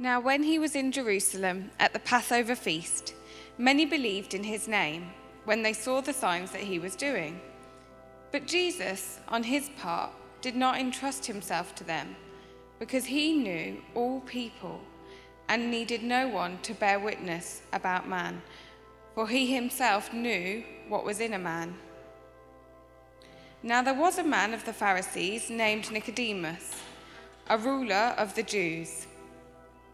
Now, when he was in Jerusalem at the Passover feast, many believed in his name when they saw the signs that he was doing. But Jesus, on his part, did not entrust himself to them, because he knew all people and needed no one to bear witness about man, for he himself knew what was in a man. Now there was a man of the Pharisees named Nicodemus, a ruler of the Jews.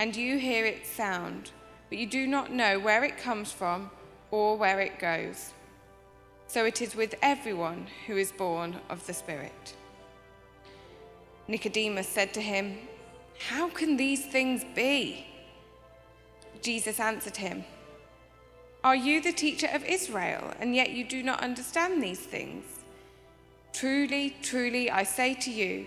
and you hear its sound, but you do not know where it comes from or where it goes. So it is with everyone who is born of the Spirit. Nicodemus said to him, How can these things be? Jesus answered him, Are you the teacher of Israel, and yet you do not understand these things? Truly, truly, I say to you,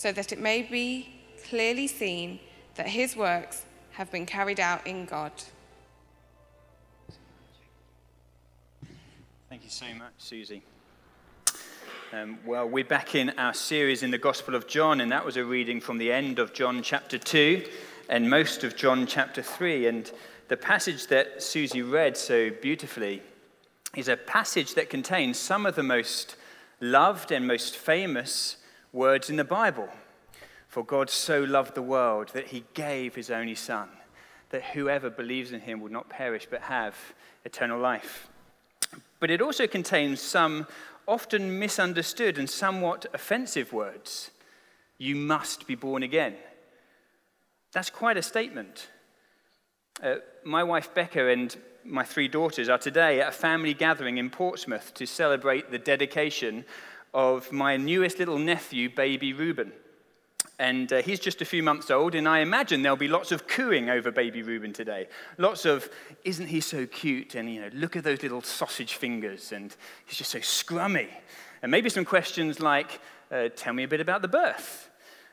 so that it may be clearly seen that his works have been carried out in God. Thank you so much, Susie. Um, well, we're back in our series in the Gospel of John, and that was a reading from the end of John chapter 2 and most of John chapter 3. And the passage that Susie read so beautifully is a passage that contains some of the most loved and most famous words in the Bible. For God so loved the world that he gave his only Son, that whoever believes in him would not perish but have eternal life. But it also contains some often misunderstood and somewhat offensive words. You must be born again. That's quite a statement. Uh, my wife Becca and my three daughters are today at a family gathering in Portsmouth to celebrate the dedication of my newest little nephew, baby Reuben. And uh, he's just a few months old, and I imagine there'll be lots of cooing over baby Reuben today. Lots of, isn't he so cute? And, you know, look at those little sausage fingers, and he's just so scrummy. And maybe some questions like, uh, tell me a bit about the birth.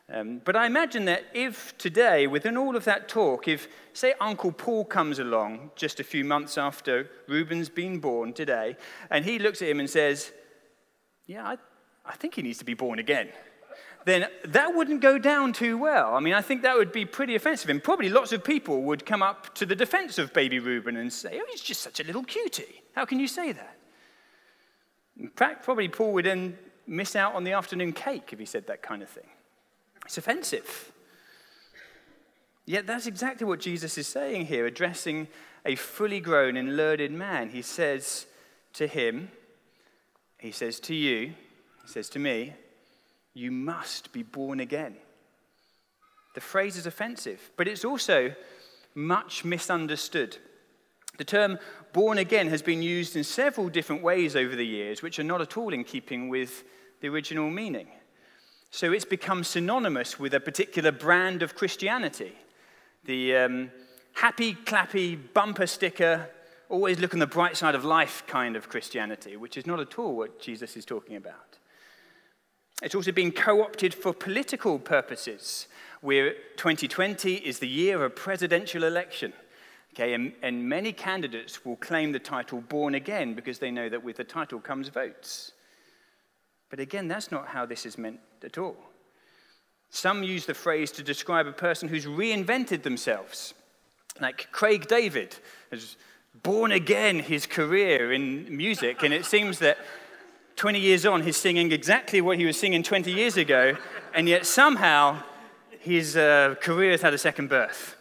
Um, but I imagine that if today, within all of that talk, if, say, Uncle Paul comes along just a few months after Reuben's been born today, and he looks at him and says, Yeah, I, I think he needs to be born again. then that wouldn't go down too well. I mean, I think that would be pretty offensive. And probably lots of people would come up to the defense of baby Reuben and say, oh, he's just such a little cutie. How can you say that? In fact, probably Paul would then miss out on the afternoon cake if he said that kind of thing. It's offensive. Yet that's exactly what Jesus is saying here, addressing a fully grown and learned man. He says to him, he says to you, he says to me, you must be born again. The phrase is offensive, but it's also much misunderstood. The term born again has been used in several different ways over the years, which are not at all in keeping with the original meaning. So it's become synonymous with a particular brand of Christianity the um, happy, clappy, bumper sticker, always look on the bright side of life kind of Christianity, which is not at all what Jesus is talking about. It's also been co opted for political purposes, where 2020 is the year of presidential election. Okay, and, and many candidates will claim the title born again because they know that with the title comes votes. But again, that's not how this is meant at all. Some use the phrase to describe a person who's reinvented themselves, like Craig David has born again his career in music, and it seems that 20 years on, he's singing exactly what he was singing 20 years ago, and yet somehow his uh, career has had a second birth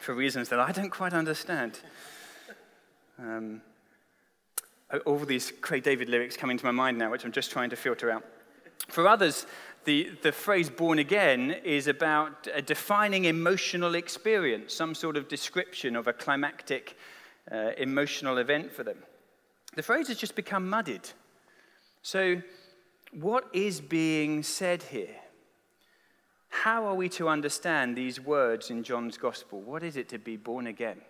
for reasons that I don't quite understand. Um, all these Craig David lyrics coming to my mind now, which I'm just trying to filter out. For others, the, the phrase born again is about a defining emotional experience, some sort of description of a climactic uh, emotional event for them. The phrase has just become muddied. So, what is being said here? How are we to understand these words in John's gospel? What is it to be born again?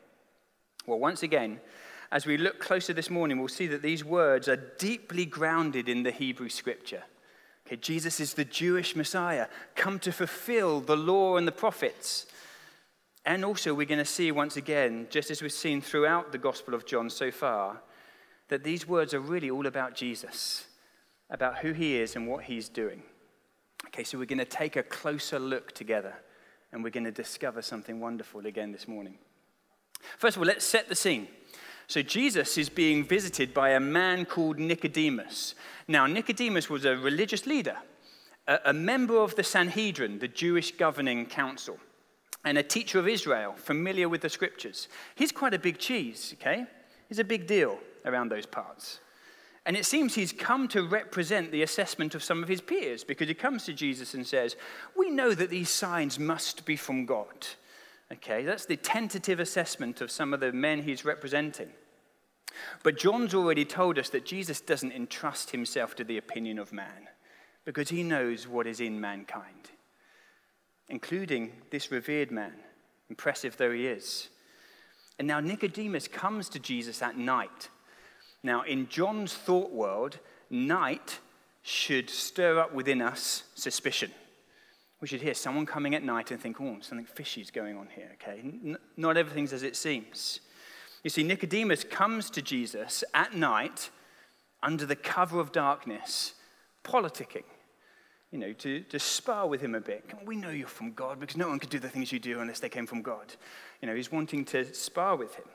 Well, once again, as we look closer this morning, we'll see that these words are deeply grounded in the Hebrew scripture. Okay, Jesus is the Jewish Messiah, come to fulfill the law and the prophets. And also, we're going to see once again, just as we've seen throughout the Gospel of John so far, that these words are really all about Jesus, about who he is and what he's doing. Okay, so we're going to take a closer look together and we're going to discover something wonderful again this morning. First of all, let's set the scene. So Jesus is being visited by a man called Nicodemus. Now, Nicodemus was a religious leader, a, member of the Sanhedrin, the Jewish governing council, and a teacher of Israel, familiar with the scriptures. He's quite a big cheese, okay? He's a big deal around those parts. And it seems he's come to represent the assessment of some of his peers because he comes to Jesus and says, We know that these signs must be from God. Okay, that's the tentative assessment of some of the men he's representing. But John's already told us that Jesus doesn't entrust himself to the opinion of man because he knows what is in mankind, including this revered man, impressive though he is. And now Nicodemus comes to Jesus at night. Now, in John's thought world, night should stir up within us suspicion. We should hear someone coming at night and think, oh, something fishy is going on here, okay? N- not everything's as it seems. You see, Nicodemus comes to Jesus at night under the cover of darkness, politicking, you know, to, to spar with him a bit. We know you're from God because no one could do the things you do unless they came from God. You know, he's wanting to spar with him.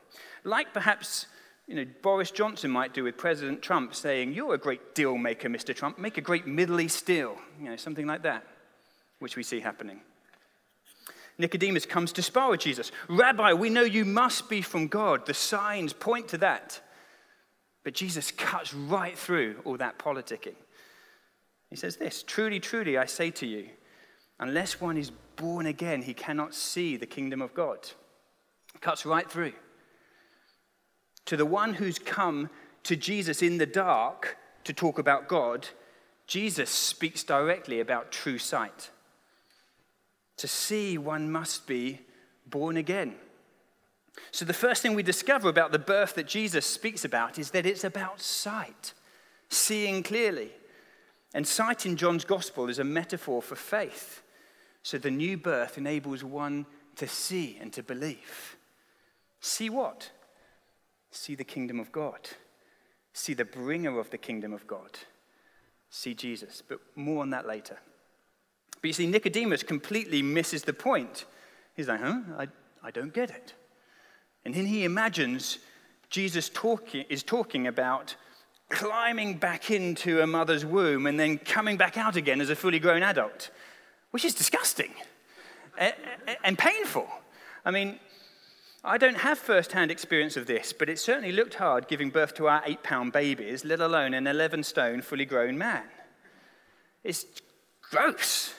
Like perhaps, you know, Boris Johnson might do with President Trump saying, You're a great deal maker, Mr. Trump. Make a great Middle East deal. You know, something like that, which we see happening. Nicodemus comes to spar with Jesus. Rabbi, we know you must be from God. The signs point to that. But Jesus cuts right through all that politicking. He says this Truly, truly, I say to you, unless one is born again, he cannot see the kingdom of God. Cuts right through. To the one who's come to Jesus in the dark to talk about God, Jesus speaks directly about true sight. To see, one must be born again. So, the first thing we discover about the birth that Jesus speaks about is that it's about sight, seeing clearly. And sight in John's gospel is a metaphor for faith. So, the new birth enables one to see and to believe. See what? See the kingdom of God. See the bringer of the kingdom of God. See Jesus. But more on that later. But you see, Nicodemus completely misses the point. He's like, huh? I, I don't get it. And then he imagines Jesus talking, is talking about climbing back into a mother's womb and then coming back out again as a fully grown adult, which is disgusting and painful. I mean, I don't have first hand experience of this, but it certainly looked hard giving birth to our eight pound babies, let alone an 11 stone, fully grown man. It's gross.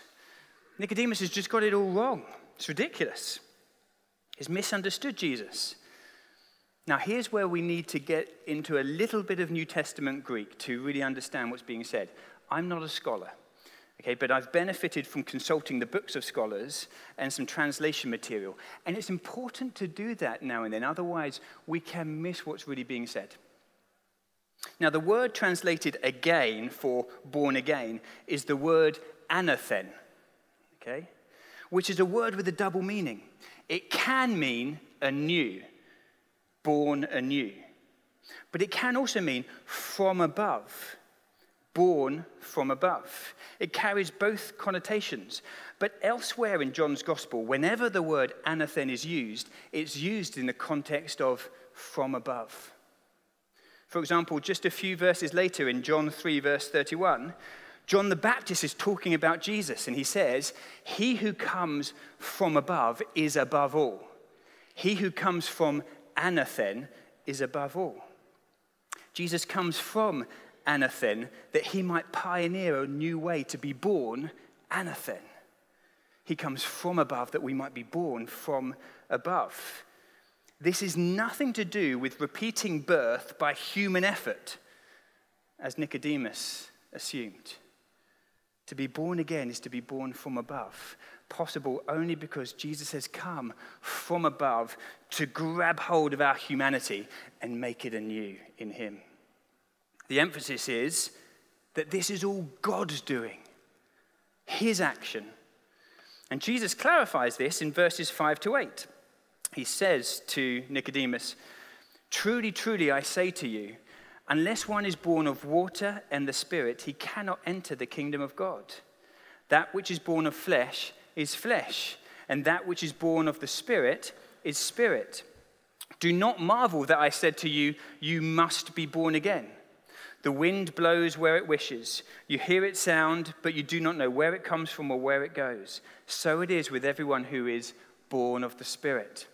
Nicodemus has just got it all wrong. It's ridiculous. He's misunderstood Jesus. Now, here's where we need to get into a little bit of New Testament Greek to really understand what's being said. I'm not a scholar, okay, but I've benefited from consulting the books of scholars and some translation material. And it's important to do that now and then, otherwise, we can miss what's really being said. Now, the word translated again for born again is the word anothen, okay, which is a word with a double meaning. It can mean anew born anew. But it can also mean from above, born from above. It carries both connotations. But elsewhere in John's gospel, whenever the word anothen is used, it's used in the context of from above. For example, just a few verses later in John 3, verse 31, John the Baptist is talking about Jesus, and he says, He who comes from above is above all. He who comes from anothen is above all. Jesus comes from anothen that he might pioneer a new way to be born anothen. He comes from above that we might be born from above. This is nothing to do with repeating birth by human effort, as Nicodemus assumed. To be born again is to be born from above possible only because Jesus has come from above to grab hold of our humanity and make it anew in Him. The emphasis is that this is all God's doing, His action. And Jesus clarifies this in verses 5 to 8. He says to Nicodemus, Truly, truly, I say to you, unless one is born of water and the Spirit, he cannot enter the kingdom of God. That which is born of flesh is flesh, and that which is born of the Spirit is spirit. Do not marvel that I said to you, You must be born again. The wind blows where it wishes. You hear its sound, but you do not know where it comes from or where it goes. So it is with everyone who is born of the Spirit.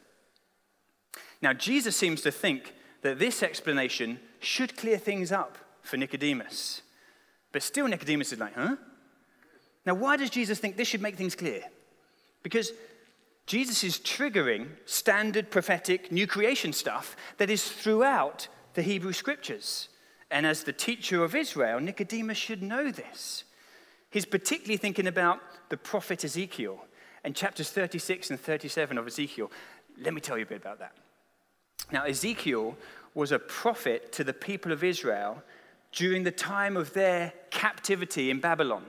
Now, Jesus seems to think that this explanation should clear things up for Nicodemus. But still, Nicodemus is like, huh? Now, why does Jesus think this should make things clear? Because Jesus is triggering standard prophetic new creation stuff that is throughout the Hebrew scriptures. And as the teacher of Israel, Nicodemus should know this. He's particularly thinking about the prophet Ezekiel and chapters 36 and 37 of Ezekiel. Let me tell you a bit about that. Now, Ezekiel was a prophet to the people of Israel during the time of their captivity in Babylon.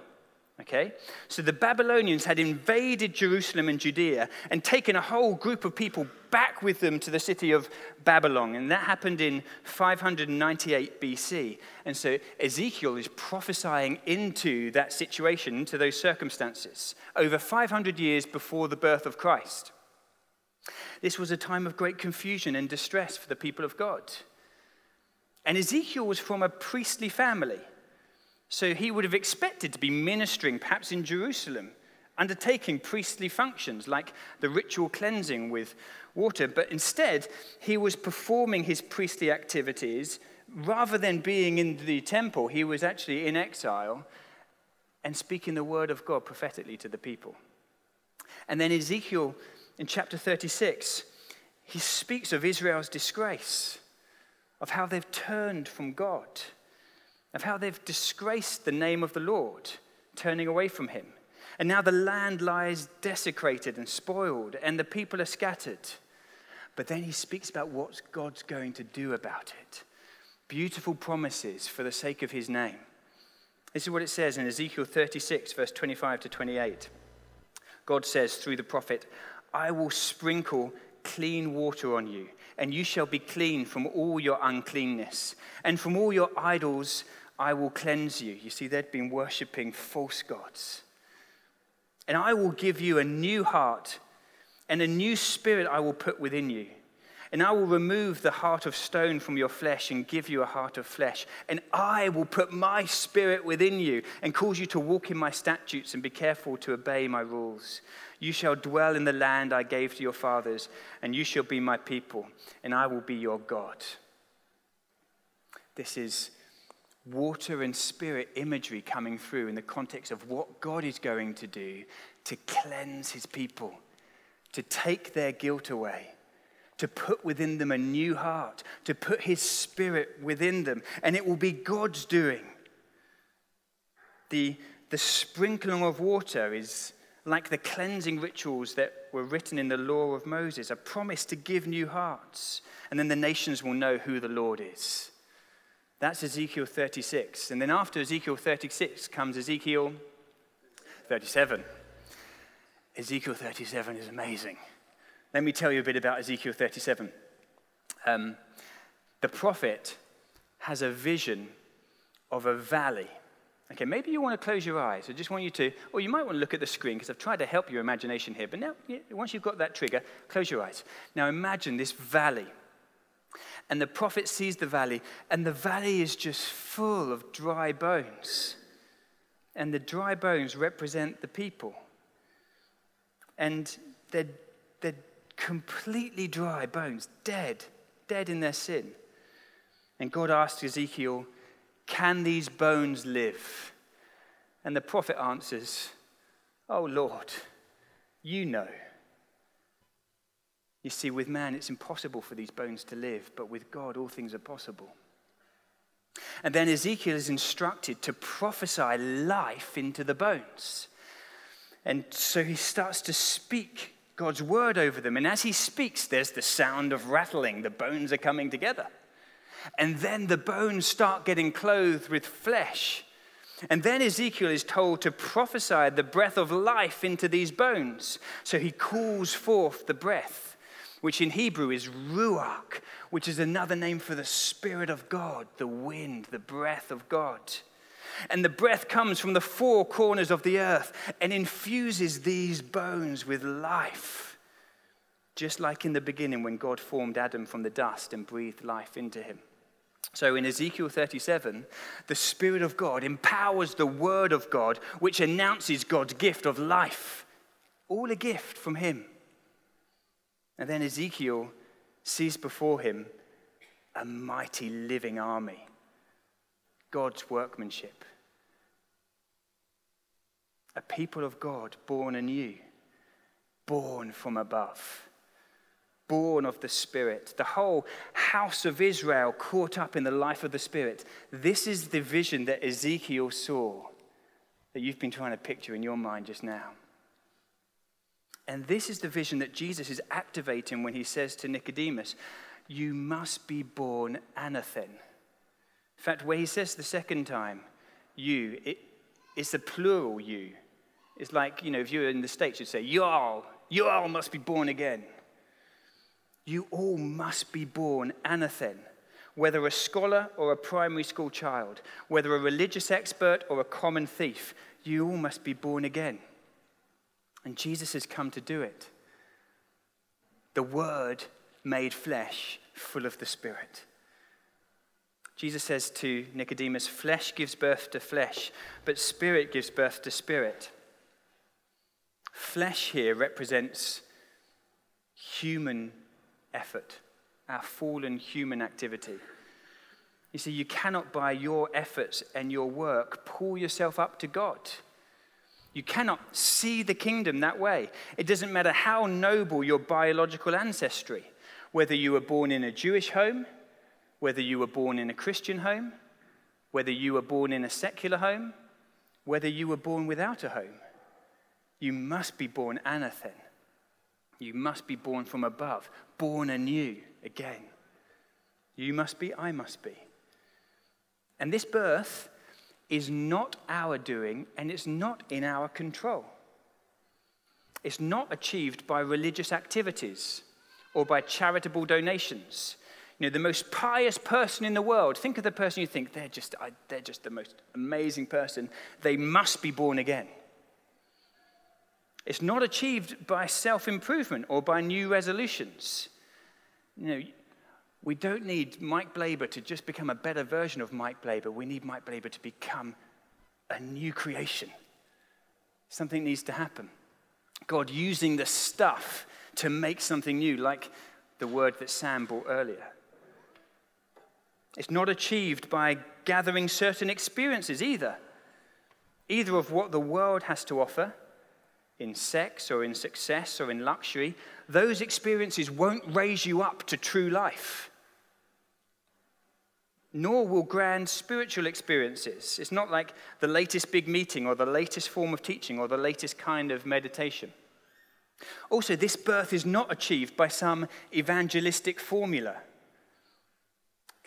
Okay? So the Babylonians had invaded Jerusalem and Judea and taken a whole group of people back with them to the city of Babylon. And that happened in 598 BC. And so Ezekiel is prophesying into that situation, into those circumstances, over 500 years before the birth of Christ. This was a time of great confusion and distress for the people of God. And Ezekiel was from a priestly family. So he would have expected to be ministering, perhaps in Jerusalem, undertaking priestly functions like the ritual cleansing with water. But instead, he was performing his priestly activities rather than being in the temple. He was actually in exile and speaking the word of God prophetically to the people. And then Ezekiel in chapter 36, he speaks of Israel's disgrace, of how they've turned from God of how they've disgraced the name of the Lord, turning away from him. And now the land lies desecrated and spoiled, and the people are scattered. But then he speaks about what God's going to do about it. Beautiful promises for the sake of his name. This is what it says in Ezekiel 36, verse 25 to 28. God says through the prophet, I will sprinkle clean water on you, and you shall be clean from all your uncleanness, and from all your idols I will cleanse you. You see, they'd been worshipping false gods. And I will give you a new heart, and a new spirit I will put within you. And I will remove the heart of stone from your flesh and give you a heart of flesh. And I will put my spirit within you and cause you to walk in my statutes and be careful to obey my rules. You shall dwell in the land I gave to your fathers, and you shall be my people, and I will be your God. This is water and spirit imagery coming through in the context of what God is going to do to cleanse his people, to take their guilt away to put within them a new heart, to put his spirit within them. And it will be God's doing. The, the sprinkling of water is like the cleansing rituals that were written in the law of Moses, a promise to give new hearts. And then the nations will know who the Lord is. That's Ezekiel 36. And then after Ezekiel 36 comes Ezekiel 37. Ezekiel 37 is amazing. Let me tell you a bit about Ezekiel 37. Um, the prophet has a vision of a valley. Okay, maybe you want to close your eyes. I just want you to, or you might want to look at the screen because I've tried to help your imagination here. But now, once you've got that trigger, close your eyes. Now imagine this valley. And the prophet sees the valley, and the valley is just full of dry bones. And the dry bones represent the people. And they're, they're completely dry bones, dead, dead in their sin. And God asked Ezekiel, Can these bones live? And the prophet answers, Oh Lord, you know. You see, with man, it's impossible for these bones to live, but with God, all things are possible. And then Ezekiel is instructed to prophesy life into the bones. And so he starts to speak God's word over them. And as he speaks, there's the sound of rattling. The bones are coming together. And then the bones start getting clothed with flesh. And then Ezekiel is told to prophesy the breath of life into these bones. So he calls forth the breath, which in Hebrew is ruach, which is another name for the Spirit of God, the wind, the breath of God. And the breath comes from the four corners of the earth and infuses these bones with life. Just like in the beginning when God formed Adam from the dust and breathed life into him. So in Ezekiel 37, the Spirit of God empowers the Word of God, which announces God's gift of life. All a gift from Him. And then Ezekiel sees before him a mighty living army God's workmanship. A people of God born anew, born from above, born of the Spirit. The whole house of Israel caught up in the life of the Spirit. This is the vision that Ezekiel saw that you've been trying to picture in your mind just now. And this is the vision that Jesus is activating when he says to Nicodemus, You must be born anothen. In fact, where he says the second time, you, it, it's a plural you. It's like, you know, if you were in the States, you'd say, you all, you all must be born again. You all must be born anothen. Whether a scholar or a primary school child, whether a religious expert or a common thief, you all must be born again. And Jesus has come to do it. The Word made flesh, full of the Spirit. Jesus says to Nicodemus, Flesh gives birth to flesh, but spirit gives birth to spirit. Flesh here represents human effort, our fallen human activity. You see, you cannot, by your efforts and your work, pull yourself up to God. You cannot see the kingdom that way. It doesn't matter how noble your biological ancestry, whether you were born in a Jewish home whether you were born in a Christian home, whether you were born in a secular home, whether you were born without a home. You must be born anothen. You must be born from above, born anew again. You must be, I must be. And this birth is not our doing and it's not in our control. It's not achieved by religious activities or by charitable donations know, the most pious person in the world, think of the person you think, they're just, they're just the most amazing person. They must be born again. It's not achieved by self improvement or by new resolutions. You know, we don't need Mike Blaber to just become a better version of Mike Blaber. We need Mike Blaber to become a new creation. Something needs to happen. God using the stuff to make something new, like the word that Sam brought earlier. It's not achieved by gathering certain experiences either, either of what the world has to offer in sex or in success or in luxury. Those experiences won't raise you up to true life. Nor will grand spiritual experiences. It's not like the latest big meeting or the latest form of teaching or the latest kind of meditation. Also, this birth is not achieved by some evangelistic formula.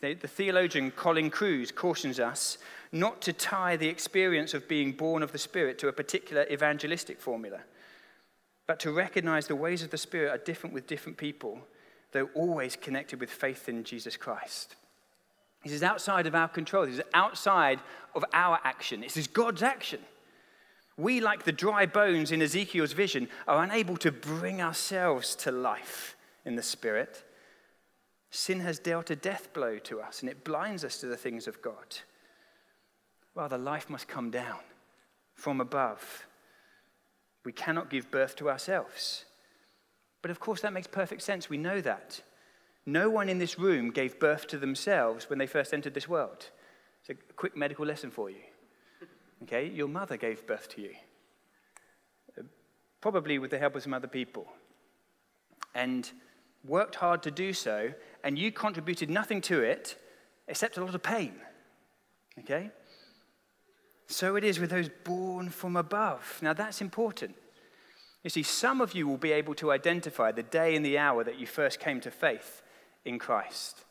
The theologian Colin Kruse cautions us not to tie the experience of being born of the Spirit to a particular evangelistic formula, but to recognize the ways of the Spirit are different with different people, though always connected with faith in Jesus Christ. This is outside of our control. This is outside of our action. This is God's action. We, like the dry bones in Ezekiel's vision, are unable to bring ourselves to life in the Spirit. Sin has dealt a death blow to us and it blinds us to the things of God. Rather, life must come down from above. We cannot give birth to ourselves. But of course, that makes perfect sense. We know that. No one in this room gave birth to themselves when they first entered this world. It's a quick medical lesson for you. Okay, your mother gave birth to you, uh, probably with the help of some other people, and worked hard to do so, and you contributed nothing to it except a lot of pain. Okay? So it is with those born from above. Now that's important. You see, some of you will be able to identify the day and the hour that you first came to faith in Christ.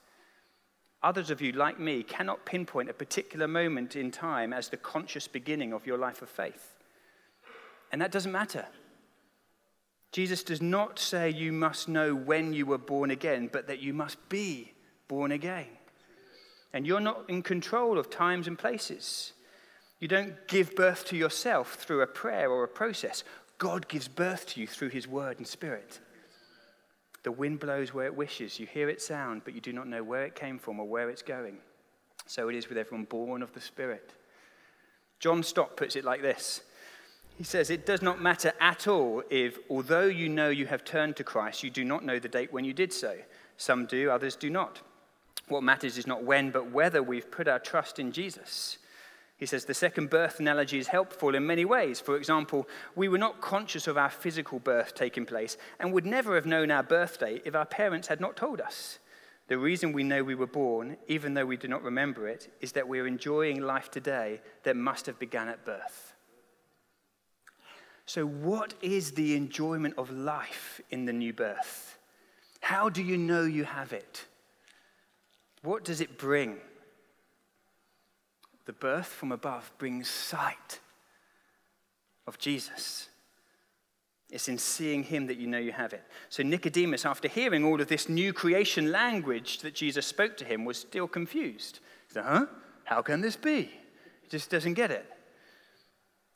Others of you, like me, cannot pinpoint a particular moment in time as the conscious beginning of your life of faith. And that doesn't matter. Jesus does not say you must know when you were born again, but that you must be born again. And you're not in control of times and places. You don't give birth to yourself through a prayer or a process. God gives birth to you through his word and spirit. The wind blows where it wishes. You hear it sound, but you do not know where it came from or where it's going. So it is with everyone born of the Spirit. John Stott puts it like this He says, It does not matter at all if, although you know you have turned to Christ, you do not know the date when you did so. Some do, others do not. What matters is not when, but whether we've put our trust in Jesus. He says the second birth analogy is helpful in many ways. For example, we were not conscious of our physical birth taking place and would never have known our birthday if our parents had not told us. The reason we know we were born, even though we do not remember it, is that we're enjoying life today that must have begun at birth. So, what is the enjoyment of life in the new birth? How do you know you have it? What does it bring? the birth from above brings sight of Jesus. It's in seeing him that you know you have it. So Nicodemus, after hearing all of this new creation language that Jesus spoke to him, was still confused. He said, Huh? How can this be? He just doesn't get it.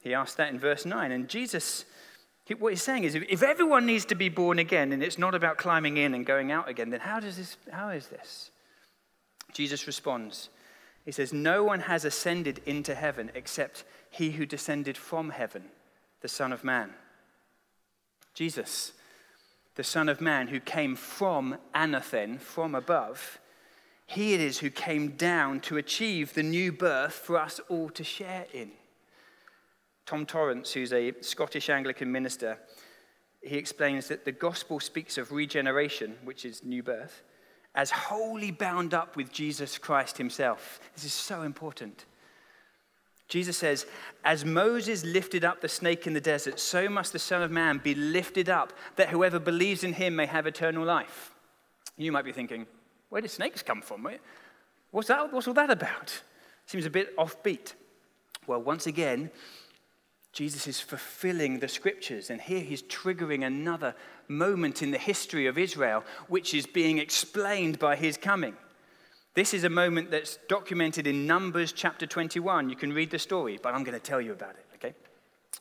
He asked that in verse 9. And Jesus, what he's saying is if everyone needs to be born again and it's not about climbing in and going out again, then how, does this, how is this? Jesus responds, he says, No one has ascended into heaven except he who descended from heaven, the Son of Man. Jesus, the Son of Man, who came from Anothen, from above, he it is who came down to achieve the new birth for us all to share in. Tom Torrance, who's a Scottish Anglican minister, he explains that the gospel speaks of regeneration, which is new birth, as wholly bound up with Jesus Christ himself. This is so important. Jesus says, As Moses lifted up the snake in the desert, so must the Son of Man be lifted up, that whoever believes in him may have eternal life. You might be thinking, Where did snakes come from? What's, that, what's all that about? Seems a bit offbeat. Well, once again, Jesus is fulfilling the scriptures, and here he's triggering another moment in the history of Israel, which is being explained by his coming. This is a moment that's documented in Numbers chapter 21. You can read the story, but I'm going to tell you about it, okay?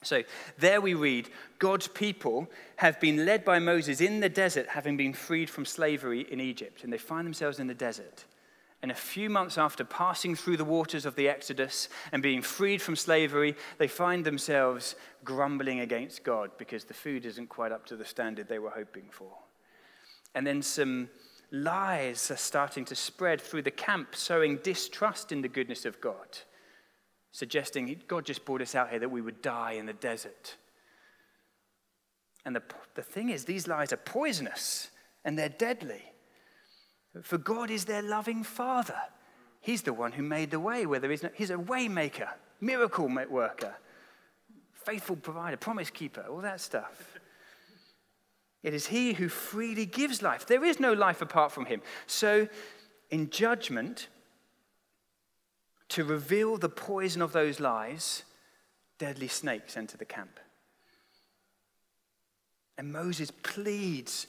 So there we read God's people have been led by Moses in the desert, having been freed from slavery in Egypt. And they find themselves in the desert. And a few months after passing through the waters of the Exodus and being freed from slavery, they find themselves grumbling against God because the food isn't quite up to the standard they were hoping for. And then some lies are starting to spread through the camp, sowing distrust in the goodness of God suggesting God just brought us out here that we would die in the desert. And the, the thing is, these lies are poisonous and they're deadly. For God is their loving Father. He's the one who made the way where there is no, He's a waymaker, miracle worker, faithful provider, promise keeper, all that stuff. It is He who freely gives life. There is no life apart from Him. So, in judgment, to reveal the poison of those lies, deadly snakes enter the camp. And Moses pleads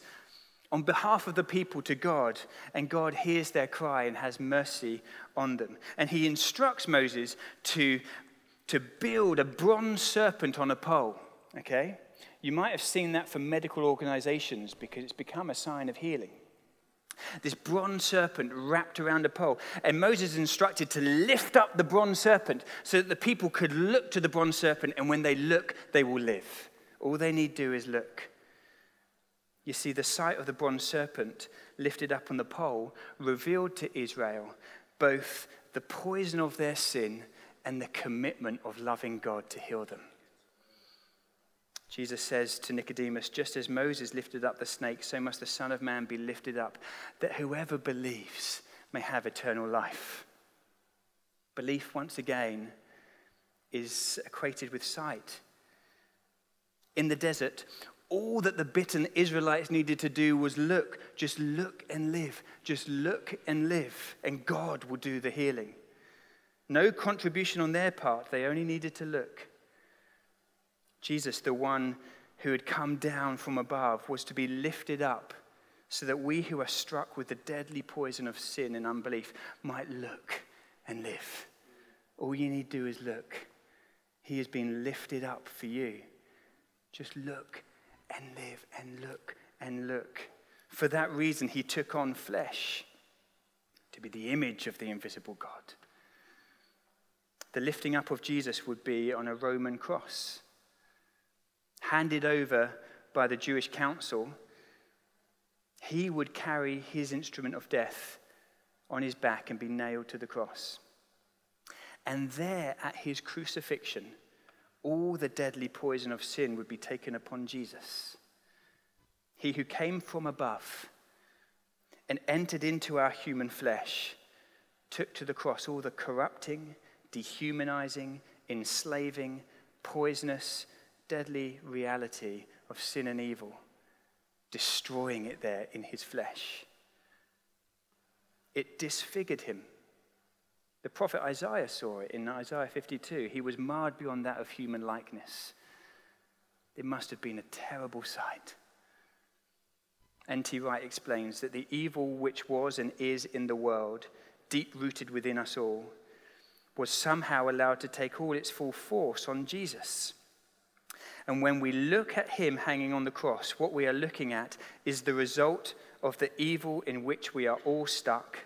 on behalf of the people to God, and God hears their cry and has mercy on them. And he instructs Moses to, to build a bronze serpent on a pole. Okay? You might have seen that for medical organizations because it's become a sign of healing this bronze serpent wrapped around a pole. And Moses instructed to lift up the bronze serpent so that the people could look to the bronze serpent, and when they look, they will live. All they need do is look. You see, the sight of the bronze serpent lifted up on the pole revealed to Israel both the poison of their sin and the commitment of loving God to heal them. Jesus says to Nicodemus, Just as Moses lifted up the snake, so must the Son of Man be lifted up, that whoever believes may have eternal life. Belief, once again, is equated with sight. In the desert, all that the bitten Israelites needed to do was look, just look and live, just look and live, and God will do the healing. No contribution on their part, they only needed to look. Jesus, the one who had come down from above, was to be lifted up so that we who are struck with the deadly poison of sin and unbelief might look and live. All you need to do is look. He has been lifted up for you. Just look and live and look and look. For that reason, he took on flesh to be the image of the invisible God. The lifting up of Jesus would be on a Roman cross handed over by the Jewish council, he would carry his instrument of death on his back and be nailed to the cross. And there at his crucifixion, all the deadly poison of sin would be taken upon Jesus. He who came from above and entered into our human flesh took to the cross all the corrupting, dehumanizing, enslaving, poisonous, deadly reality of sin and evil, destroying it there in his flesh. It disfigured him. The prophet Isaiah saw it in Isaiah 52. He was marred beyond that of human likeness. It must have been a terrible sight. N.T. Wright explains that the evil which was and is in the world, deep rooted within us all, was somehow allowed to take all its full force on Jesus. And when we look at him hanging on the cross, what we are looking at is the result of the evil in which we are all stuck,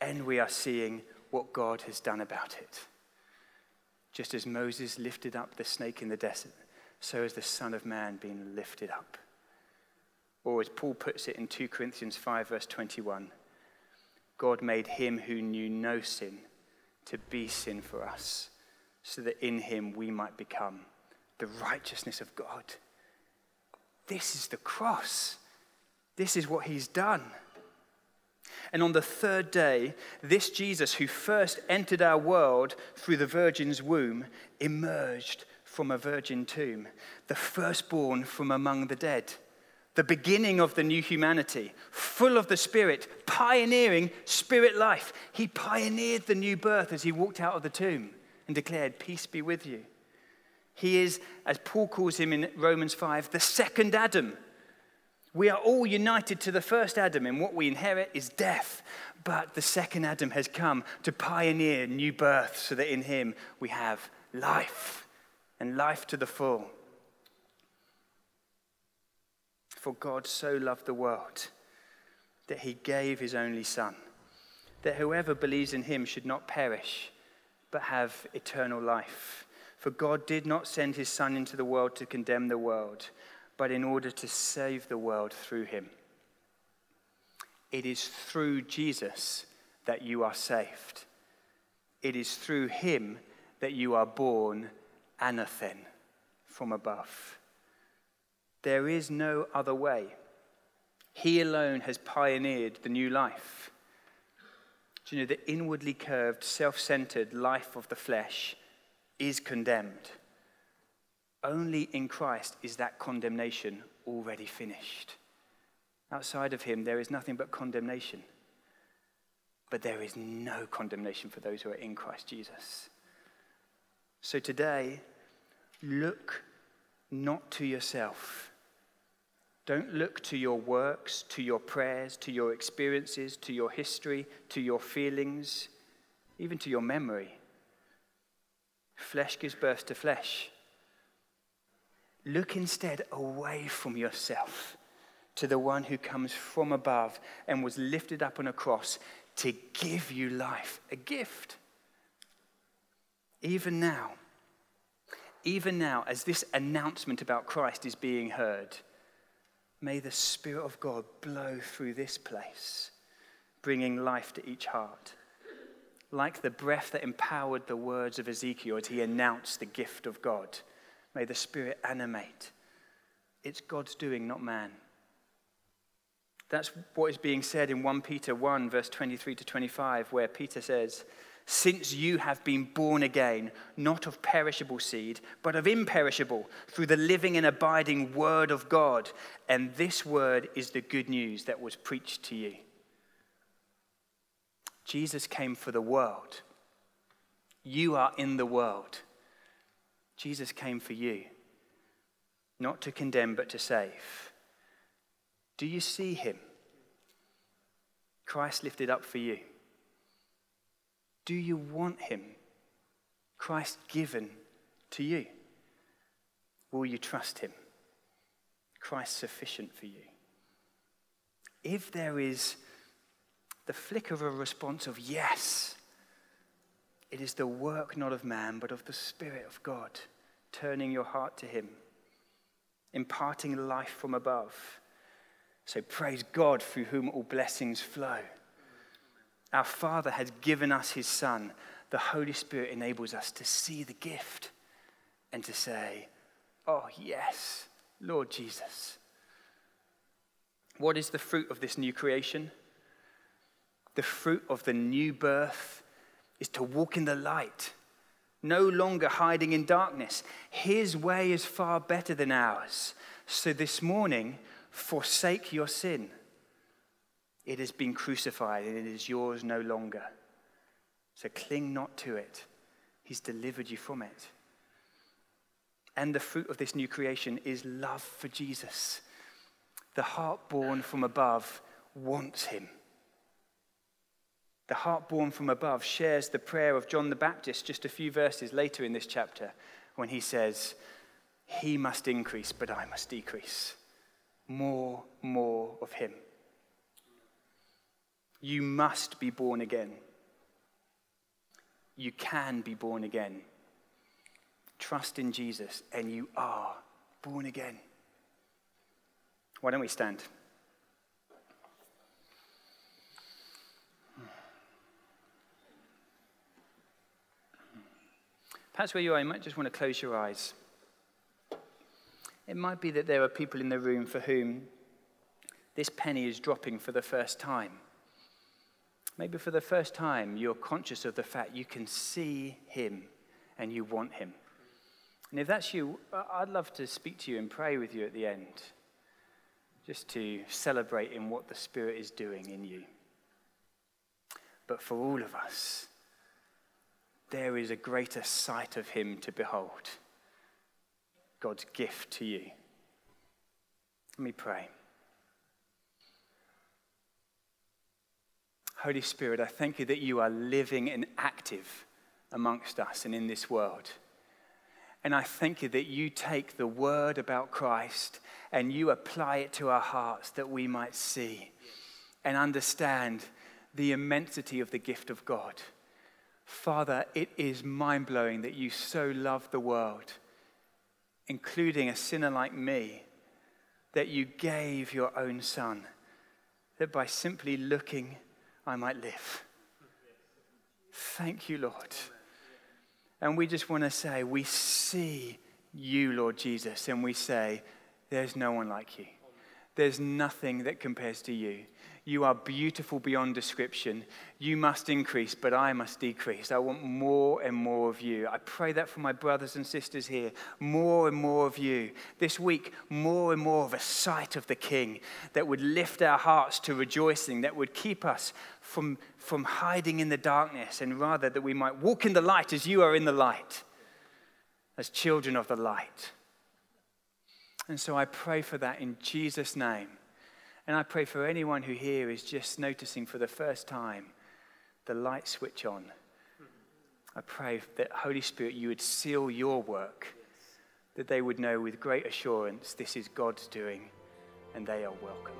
and we are seeing what God has done about it. Just as Moses lifted up the snake in the desert, so has the Son of Man been lifted up. Or as Paul puts it in 2 Corinthians 5, verse 21, God made him who knew no sin to be sin for us, so that in him we might become the righteousness of God. This is the cross. This is what he's done. And on the third day, this Jesus, who first entered our world through the Virgin's womb, emerged from a virgin tomb, the firstborn from among the dead, the beginning of the new humanity, full of the Spirit, pioneering spirit life. He pioneered the new birth as he walked out of the tomb and declared, Peace be with you. He is, as Paul calls him in Romans 5, the second Adam. We are all united to the first Adam, and what we inherit is death. But the second Adam has come to pioneer new birth so that in him we have life. and life to the full. For God so loved the world that he gave his only Son, that whoever believes in him should not perish, but have eternal life. For God did not send his Son into the world to condemn the world, but in order to save the world through him. It is through Jesus that you are saved. It is through him that you are born anothen from above. There is no other way. He alone has pioneered the new life. Do you know the inwardly curved, self centered life of the flesh is condemned? Only in Christ is that condemnation already finished. Outside of him, there is nothing but condemnation. But there is no condemnation for those who are in Christ Jesus. So today, look not to yourself don't look to your works, to your prayers, to your experiences, to your history, to your feelings, even to your memory. Flesh gives birth to flesh. Look instead away from yourself to the one who comes from above and was lifted up on a cross to give you life, a gift. Even now, even now, as this announcement about Christ is being heard, May the Spirit of God blow through this place, bringing life to each heart. Like the breath that empowered the words of Ezekiel as he announced the gift of God, may the Spirit animate. It's God's doing, not man. That's what is being said in 1 Peter 1, verse 23 to 25, where Peter says, since you have been born again, not of perishable seed, but of imperishable, through the living and abiding Word of God. And this Word is the good news that was preached to you. Jesus came for the world. You are in the world. Jesus came for you, not to condemn, but to save. Do you see him? Christ lifted up for you. Do you want him? Christ given to you? Will you trust him? Christ sufficient for you? If there is the flicker of a response of yes, it is the work not of man, but of the Spirit of God, turning your heart to him, imparting life from above. So praise God through whom all blessings flow. Our Father has given us His Son. The Holy Spirit enables us to see the gift and to say, Oh, yes, Lord Jesus. What is the fruit of this new creation? The fruit of the new birth is to walk in the light, no longer hiding in darkness. His way is far better than ours. So this morning, forsake your sin it has been crucified and it is yours no longer. So cling not to it. He's delivered you from it. And the fruit of this new creation is love for Jesus. The heart born from above wants him. The heart born from above shares the prayer of John the Baptist just a few verses later in this chapter when he says, He must increase, but I must decrease. More, more of him. You must be born again. You can be born again. Trust in Jesus, and you are born again. Why don't we stand? Perhaps where you are, you might just want to close your eyes. It might be that there are people in the room for whom this penny is dropping for the first time. Maybe for the first time, you're conscious of the fact you can see Him and you want Him. And if that's you, I'd love to speak to you and pray with you at the end, just to celebrate in what the Spirit is doing in you. But for all of us, there is a greater sight of Him to behold God's gift to you. Let me pray. Holy Spirit, I thank you that you are living and active amongst us and in this world. And I thank you that you take the word about Christ and you apply it to our hearts that we might see and understand the immensity of the gift of God. Father, it is mind blowing that you so love the world, including a sinner like me, that you gave your own son, that by simply looking, I might live. Thank you, Lord. And we just want to say, we see you, Lord Jesus, and we say, there's no one like you. There's nothing that compares to you. You are beautiful beyond description. You must increase, but I must decrease. I want more and more of you. I pray that for my brothers and sisters here. More and more of you. This week, more and more of a sight of the King that would lift our hearts to rejoicing, that would keep us from, from hiding in the darkness, and rather that we might walk in the light as you are in the light, as children of the light. And so I pray for that in Jesus' name. And I pray for anyone who here is just noticing for the first time the light switch on. I pray that, Holy Spirit, you would seal your work, that they would know with great assurance this is God's doing and they are welcome.